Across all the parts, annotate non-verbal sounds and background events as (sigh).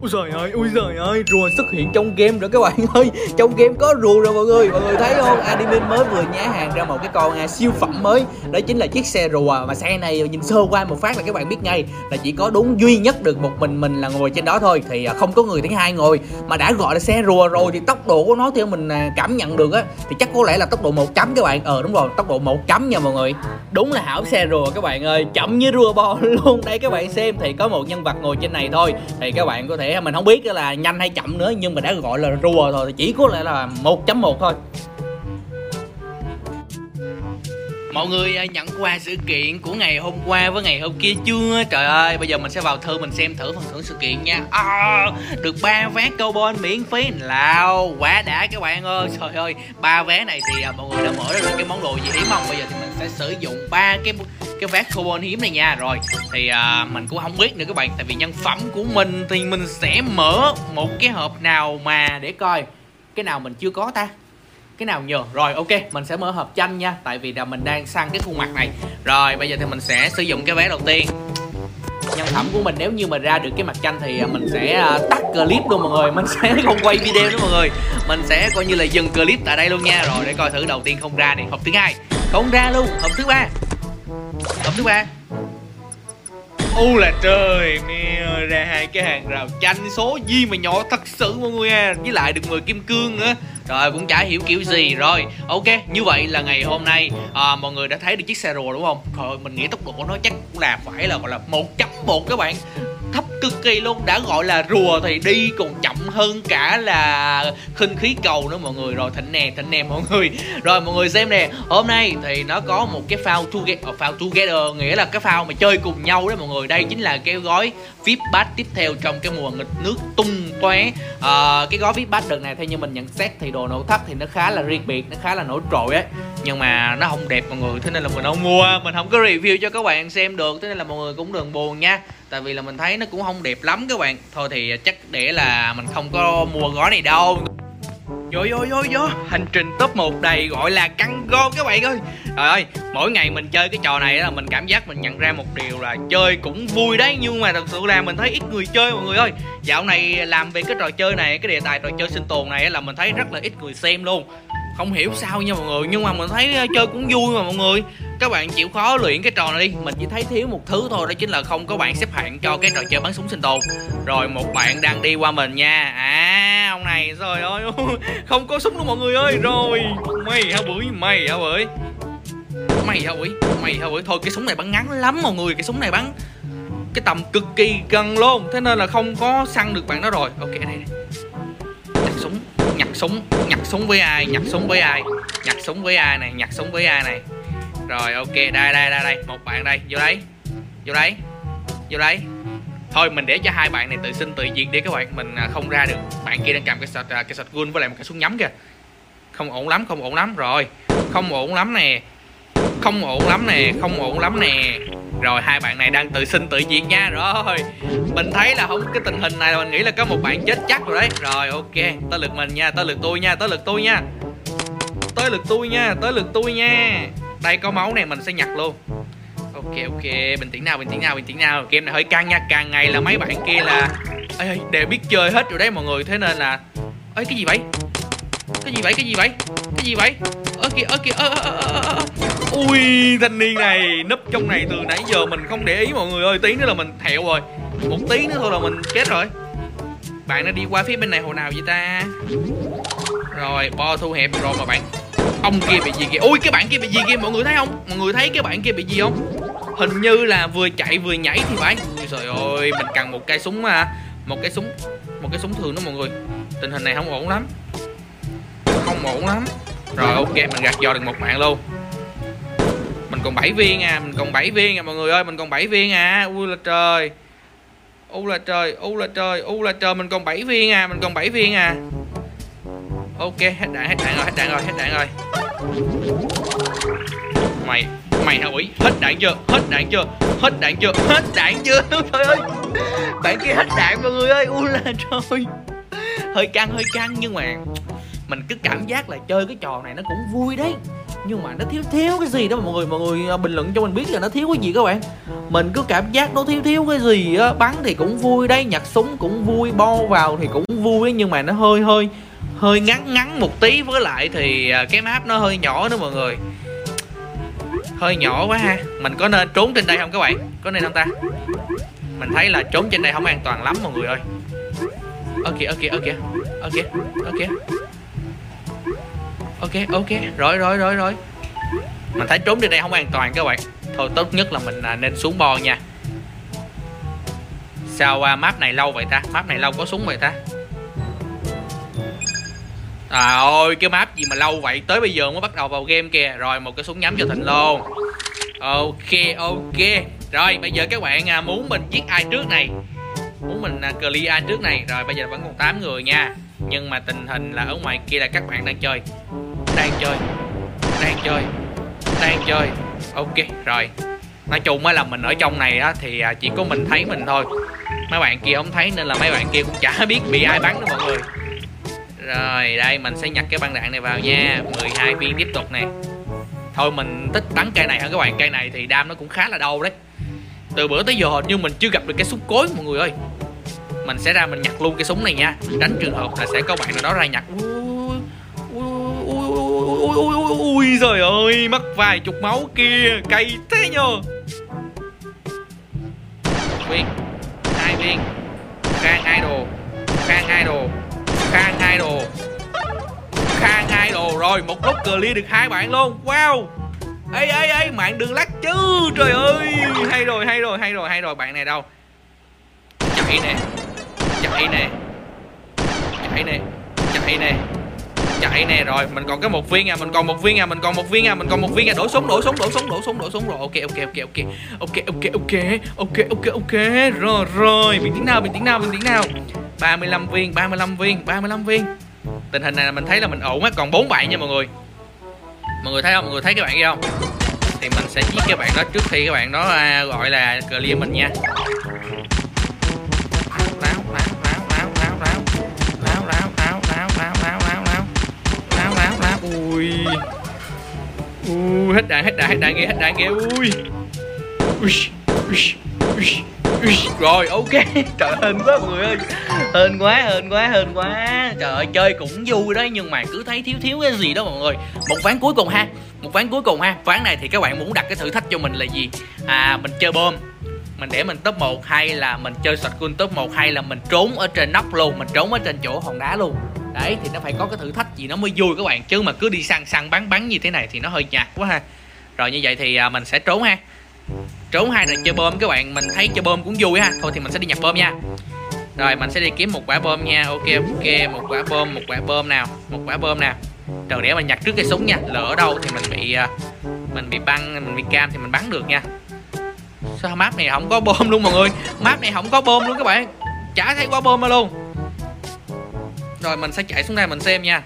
Ui giời ơi, ôi giời ơi, rùa xuất hiện trong game rồi các bạn (laughs) ơi. Trong game có rùa rồi mọi người. Mọi người thấy không, Admin mới vừa nhá hàng ra một cái con à, siêu phẩm mới. Đó chính là chiếc xe rùa. Mà xe này nhìn sơ qua một phát là các bạn biết ngay Là chỉ có đúng duy nhất được một mình mình là ngồi trên đó thôi. Thì à, không có người thứ hai ngồi. Mà đã gọi là xe rùa rồi thì tốc độ của nó theo mình à, cảm nhận được á Thì chắc có lẽ là tốc độ 1 chấm các bạn. Ờ đúng rồi, tốc độ 1 chấm nha mọi người. Đúng là hảo xe rùa các bạn ơi. Chậm như rùa bò (laughs) luôn. Đây các bạn xem thì có một nhân vật ngồi trên này thôi. Thì các bạn có thể mình không biết là nhanh hay chậm nữa nhưng mà đã gọi là rùa rồi chỉ có lẽ là 1.1 thôi Mọi người à, nhận qua sự kiện của ngày hôm qua với ngày hôm kia chưa? Trời ơi, bây giờ mình sẽ vào thư mình xem thử phần thưởng sự kiện nha à, Được ba vé carbon miễn phí Lào, quá đã các bạn ơi Trời ơi, ba vé này thì à, mọi người đã mở ra được cái món đồ gì hiếm không? Bây giờ thì mình sẽ sử dụng ba cái cái vé carbon hiếm này nha. Rồi, thì à, mình cũng không biết nữa các bạn. Tại vì nhân phẩm của mình thì mình sẽ mở một cái hộp nào mà để coi. Cái nào mình chưa có ta? Cái nào nhờ? Rồi ok mình sẽ mở hộp chanh nha. Tại vì là mình đang săn cái khuôn mặt này. Rồi bây giờ thì mình sẽ sử dụng cái vé đầu tiên. Nhân phẩm của mình nếu như mà ra được cái mặt chanh thì à, mình sẽ à, tắt clip luôn mọi người. Mình sẽ không quay video nữa mọi người. Mình sẽ coi như là dừng clip tại đây luôn nha. Rồi để coi thử đầu tiên không ra này hộp thứ hai. Không ra luôn. Hộp thứ ba hộp thứ ba. U là trời mẹ ơi ra hai cái hàng rào tranh số gì mà nhỏ thật sự mọi người à. Với lại được 10 kim cương nữa. Rồi cũng chả hiểu kiểu gì. Rồi ok như vậy là ngày hôm nay à, mọi người đã thấy được chiếc xe rùa đúng không? Rồi mình nghĩ tốc độ của nó chắc cũng là phải là gọi là một chấm một các bạn. Thấp cực kỳ luôn. Đã gọi là rùa thì đi còn chậm hơn cả là khinh khí cầu nữa mọi người. Rồi thịnh nè thịnh nè mọi người. Rồi mọi người xem nè hôm nay thì nó có một cái phao together phao together nghĩa là cái phao mà chơi cùng nhau đó mọi người. Đây chính là cái gói vip bát tiếp theo trong cái mùa nghịch nước tung tóe. À, cái gói vip bát đợt này theo như mình nhận xét thì đồ nội thất thì nó khá là riêng biệt nó khá là nổi trội ấy nhưng mà nó không đẹp mọi người, thế nên là mình không mua. Mình không có review cho các bạn xem được, thế nên là mọi người cũng đừng buồn nha. Tại vì là mình thấy nó cũng không đẹp lắm các bạn. Thôi thì chắc để là mình không có mua gói này đâu. Vô vô vô vô. Hành trình top 1 đầy gọi là căng go các bạn ơi. Trời ơi, Mỗi ngày mình chơi cái trò này là mình cảm giác mình nhận ra một điều là Chơi cũng vui đấy. Nhưng mà thật sự là mình thấy ít người chơi mọi người ơi. Dạo này làm về cái trò chơi này, Cái đề tài trò chơi sinh tồn này là mình thấy rất là ít người xem luôn không hiểu sao nha mọi người nhưng mà mình thấy ờ, chơi cũng vui mà mọi người. Các bạn chịu khó luyện cái trò này đi. Mình chỉ thấy thiếu một thứ thôi đó chính là không có bạn xếp hạng cho cái trò chơi bắn súng sinh tồn. Rồi một bạn đang đi qua mình nha. À ông này rồi ơi (laughs) không có súng đâu mọi người ơi. Rồi mày hả bưởi mày hả bưởi? Mày hả bưởi mày hả bưởi? Thôi cái súng này bắn ngắn lắm mọi người cái súng này bắn cái tầm cực kỳ gần luôn. Thế nên là không có săn được bạn đó rồi. Ok đây, đây súng, nhặt súng với ai, nhặt súng với ai, nhặt súng với ai này, nhặt súng với ai này. Rồi, ok, đây đây đây đây, một bạn đây, vô đấy vô đấy vô đấy thôi, mình để cho hai bạn này tự sinh tự diệt để các bạn, mình à, không ra được. Bạn kia đang cầm cái sọt à, cái sọt gun với lại một cái súng nhắm kìa. Không ổn lắm, không ổn lắm, rồi. Không ổn lắm nè, không ổn lắm nè, không ổn lắm nè rồi hai bạn này đang tự sinh tự diệt nha. Rồi mình thấy là không cái tình hình này là mình nghĩ là có một bạn chết chắc rồi đấy. Rồi ok tới lượt mình nha tới lượt tôi nha tới lượt tôi nha. Tới lượt tôi nha tới lượt tôi nha. Đây có máu này mình sẽ nhặt luôn. Ok ok bình tĩnh nào bình tĩnh nào bình tĩnh nào. Game này hơi căng nha càng ngày là mấy bạn kia là ê, đều biết chơi hết rồi đấy mọi người. Thế nên là ấy cái gì vậy? Cái gì vậy? Cái gì vậy? Cái gì vậy? Ơ, kìa ơ kìa, ơ ơ ơ ui, thanh niên này, núp trong này từ nãy giờ mình không để ý mọi người ơi. Tí nữa là mình thẹo rồi. Một tí nữa thôi là mình chết rồi. Bạn đã đi qua phía bên này hồi nào vậy ta? Rồi, bo thu hẹp rồi mà bạn. Ông kia bị gì kìa? Ui, cái bạn kia bị gì kìa? Mọi người thấy không? Mọi người thấy cái bạn kia bị gì không? Hình như là vừa chạy vừa nhảy thì phải. Trời ơi, mình cần một cây súng mà. Một cái súng, một cái súng thường đó mọi người. Tình hình này không ổn lắm không muộn lắm. Rồi, ok, mình gạt giò được một bạn luôn. Mình còn 7 viên à mình còn 7 viên à mọi người ơi, mình còn 7 viên à. Ui là trời. U là trời u là trời u là trời, mình còn 7 viên à mình còn 7 viên à. Ok, hết đạn hết đạn rồi, hết đạn rồi, hết đạn rồi. Mày mày hả quỷ hết đạn chưa? Hết đạn chưa? Hết đạn chưa? Hết đạn chưa? (laughs) Trời ơi. Bạn kia hết đạn, mọi người ơi. U là trời. Hơi căng hơi căng, nhưng mà mình cứ cảm giác là chơi cái trò này nó cũng vui đấy. Nhưng mà nó thiếu thiếu cái gì đó mọi người mọi người à, bình luận cho mình biết là nó thiếu cái gì các bạn. Mình cứ cảm giác nó thiếu thiếu cái gì á, bắn thì cũng vui đấy, nhặt súng cũng vui, bo vào thì cũng vui, nhưng mà nó hơi hơi hơi ngắn ngắn một tí. Với lại thì à, cái map nó hơi nhỏ nữa mọi người. Hơi nhỏ quá ha. Mình có nên trốn trên đây không các bạn? Có nên không ta? Mình thấy là trốn trên đây không an toàn lắm mọi người ơi. Ok ok ok. Ok ok ok ok. Rồi rồi rồi rồi. Mình thấy trốn đi đây không an toàn các bạn. Thôi tốt nhất là mình à, nên xuống bo nha. Sao uh, map này lâu vậy ta? Map này lâu có súng vậy ta? À ôi cái map gì mà lâu vậy? Tới bây giờ mới bắt đầu vào game kìa. Rồi một cái súng nhắm cho Thịnh luôn Ok ok. Rồi bây giờ các bạn à, muốn mình giết ai trước này? Muốn mình à, clear ai trước này? Rồi bây giờ vẫn còn 8 người nha. Nhưng mà tình hình là ở ngoài kia là các bạn đang chơi. Đang chơi. Đang chơi. Đang chơi. Ok, rồi. Nói chung á là mình ở trong này á Thì à, chỉ có mình thấy mình thôi. Mấy bạn kia không thấy nên là mấy bạn kia cũng chả biết bị ai bắn nữa mọi người. Rồi, đây, mình sẽ nhặt cái băng đạn này vào nha. 12 viên tiếp tục nè. Thôi, mình thích bắn cây này hơn các bạn. Cây này thì đam nó cũng khá là đau đấy. Từ bữa tới giờ hình như mình chưa gặp được cái súng cối, mọi người ơi. Mình sẽ ra mình nhặt luôn cái súng này nha. Tránh trường hợp là sẽ có bạn nào đó ra nhặt ui ui ui ui, trời ơi mất vài chục máu kia, cay thế nhờ. Viên hai viên. Khang hai đồ, khang hai đồ, khang hai đồ. Khang hai đồ rồi, một lúc clear được hai bạn luôn. Wow. Ê ê ê, mạng đừng lắc chứ, trời ơi. Hay rồi hay rồi hay rồi hay rồi, bạn này đâu? Chạy nè chạy nè chạy nè chạy nè chạy nè rồi mình còn cái một viên à mình còn một viên à mình còn một viên à mình còn một viên à. Đổ súng đổ súng đổ súng đổ súng đổ súng rồi. Ok ok ok ok. Ok ok ok ok ok ok. Rồi rồi. Bình tĩnh nào bình tĩnh nào bình tĩnh nào. 35 viên 35 viên 35 viên. Tình hình này là mình thấy là mình ổn á còn bốn bạn nha mọi người. Mọi người thấy không? Mọi người thấy các bạn kia không? Thì mình sẽ giết các bạn đó trước khi các bạn đó à, gọi là clear mình nha. Hết đạn hết đạn hết đạn nghe, hết đạn nghe. Ui. Ui ui ui rồi, ok. (laughs) Trời, hên quá, mọi người ơi. Hên quá hên quá hên quá. Trời ơi, chơi cũng vui đấy nhưng mà cứ thấy thiếu thiếu cái gì đó mọi người. Một ván cuối cùng ha, một ván cuối cùng ha. Ván này thì các bạn muốn đặt cái thử thách cho mình là gì? À mình chơi bom mình để mình top 1 hay là mình chơi sạch quân top 1 hay là mình trốn ở trên nóc luôn, mình trốn ở trên chỗ hòn đá luôn. Đấy, thì nó phải có cái thử thách gì nó mới vui các bạn, chứ mà cứ đi săn săn bắn bắn như thế này thì nó hơi nhạt quá ha. Rồi như vậy thì à, mình sẽ trốn ha. Trốn hai là chơi bom các bạn, mình thấy chơi bom cũng vui ha. Thôi thì mình sẽ đi nhặt bom nha. Rồi, mình sẽ đi kiếm một quả bom nha. Ok ok, một quả bom một quả bom nào, một quả bom nào. Trời, để mình nhặt trước cái súng nha. Lỡ đâu thì mình bị à, mình bị băng, mình bị cam thì mình bắn được nha sao map này không có bom luôn mọi người? Map này không có bom luôn các bạn. Chả thấy quả bom luôn. Rồi mình sẽ chạy xuống đây mình xem nha.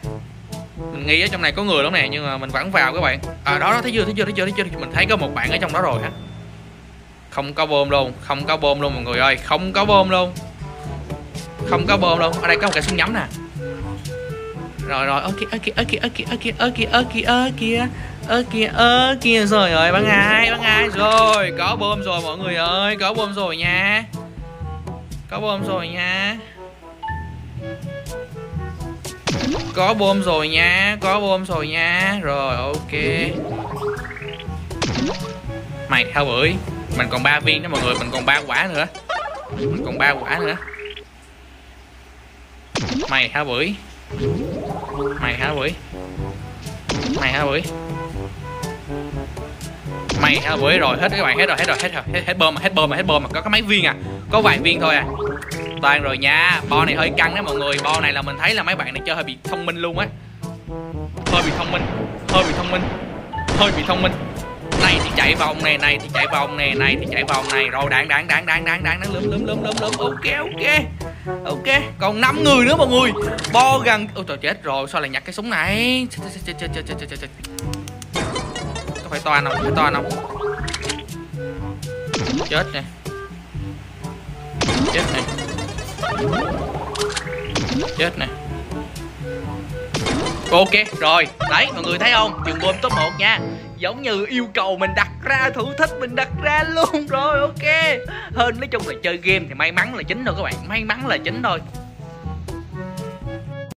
Mình nghĩ ở trong này có người lắm nè nhưng mà mình vẫn vào các bạn. À đó, đó thấy chưa thấy chưa thấy chưa thấy chưa mình thấy có một bạn ở trong đó rồi hả không có bom luôn không có bom luôn mọi người ơi. Không có bom luôn. Không có bom luôn. Ở đây có một cái súng nhắm nè. Rồi rồi ơ kìa ơ kìa ơ kìa ơ kìa ơ kìa ơ kìa ơ kìa ơ kìa ơ, kìa ơ, kìa rồi rồi băng ai băng ai rồi, có bom rồi mọi người ơi, có bom rồi nha. Có bom rồi nha. Có bom rồi nha, có bom rồi nha. Rồi, ok. Mày thao bưởi mình còn ba viên đó mọi người, mình còn ba quả nữa. Mình còn ba quả nữa. Mày thao bưởi mày thao bưởi mày hả bưởi? Mày hả bưởi? Rồi hết các bạn hết rồi hết rồi hết rồi. Hết, hết bơm mà hết bơm mà hết bơm mà. Có cái mấy viên à. Có vài viên thôi à. Toàn rồi nha. Bo này hơi căng đấy mọi người. Bo này là mình thấy là mấy bạn này chơi hơi bị thông minh luôn á. Hơi bị thông minh. Hơi bị thông minh. Hơi bị thông minh. Này thì chạy vòng này này thì chạy vòng này này thì chạy vòng này. Rồi đạn đạn đạn đạn đạn đạn đạn lướm lướm lướm lướm lướm. Ok ok ok, còn 5 người nữa mọi người. Bo gần ôi, trời, chết rồi, sao lại nhặt cái súng này? Chết chết chết chết chết có phải toàn không phải toàn không chết nè. Chết nè. Chết nè. Ok, rồi. Đấy, mọi người thấy không? Trường bom top 1 nha. Giống như yêu cầu mình đặt ra thử thách mình đặt ra luôn. Rồi, ok. Hơn nói chung là chơi game thì may mắn là chính thôi các bạn. May mắn là chính thôi.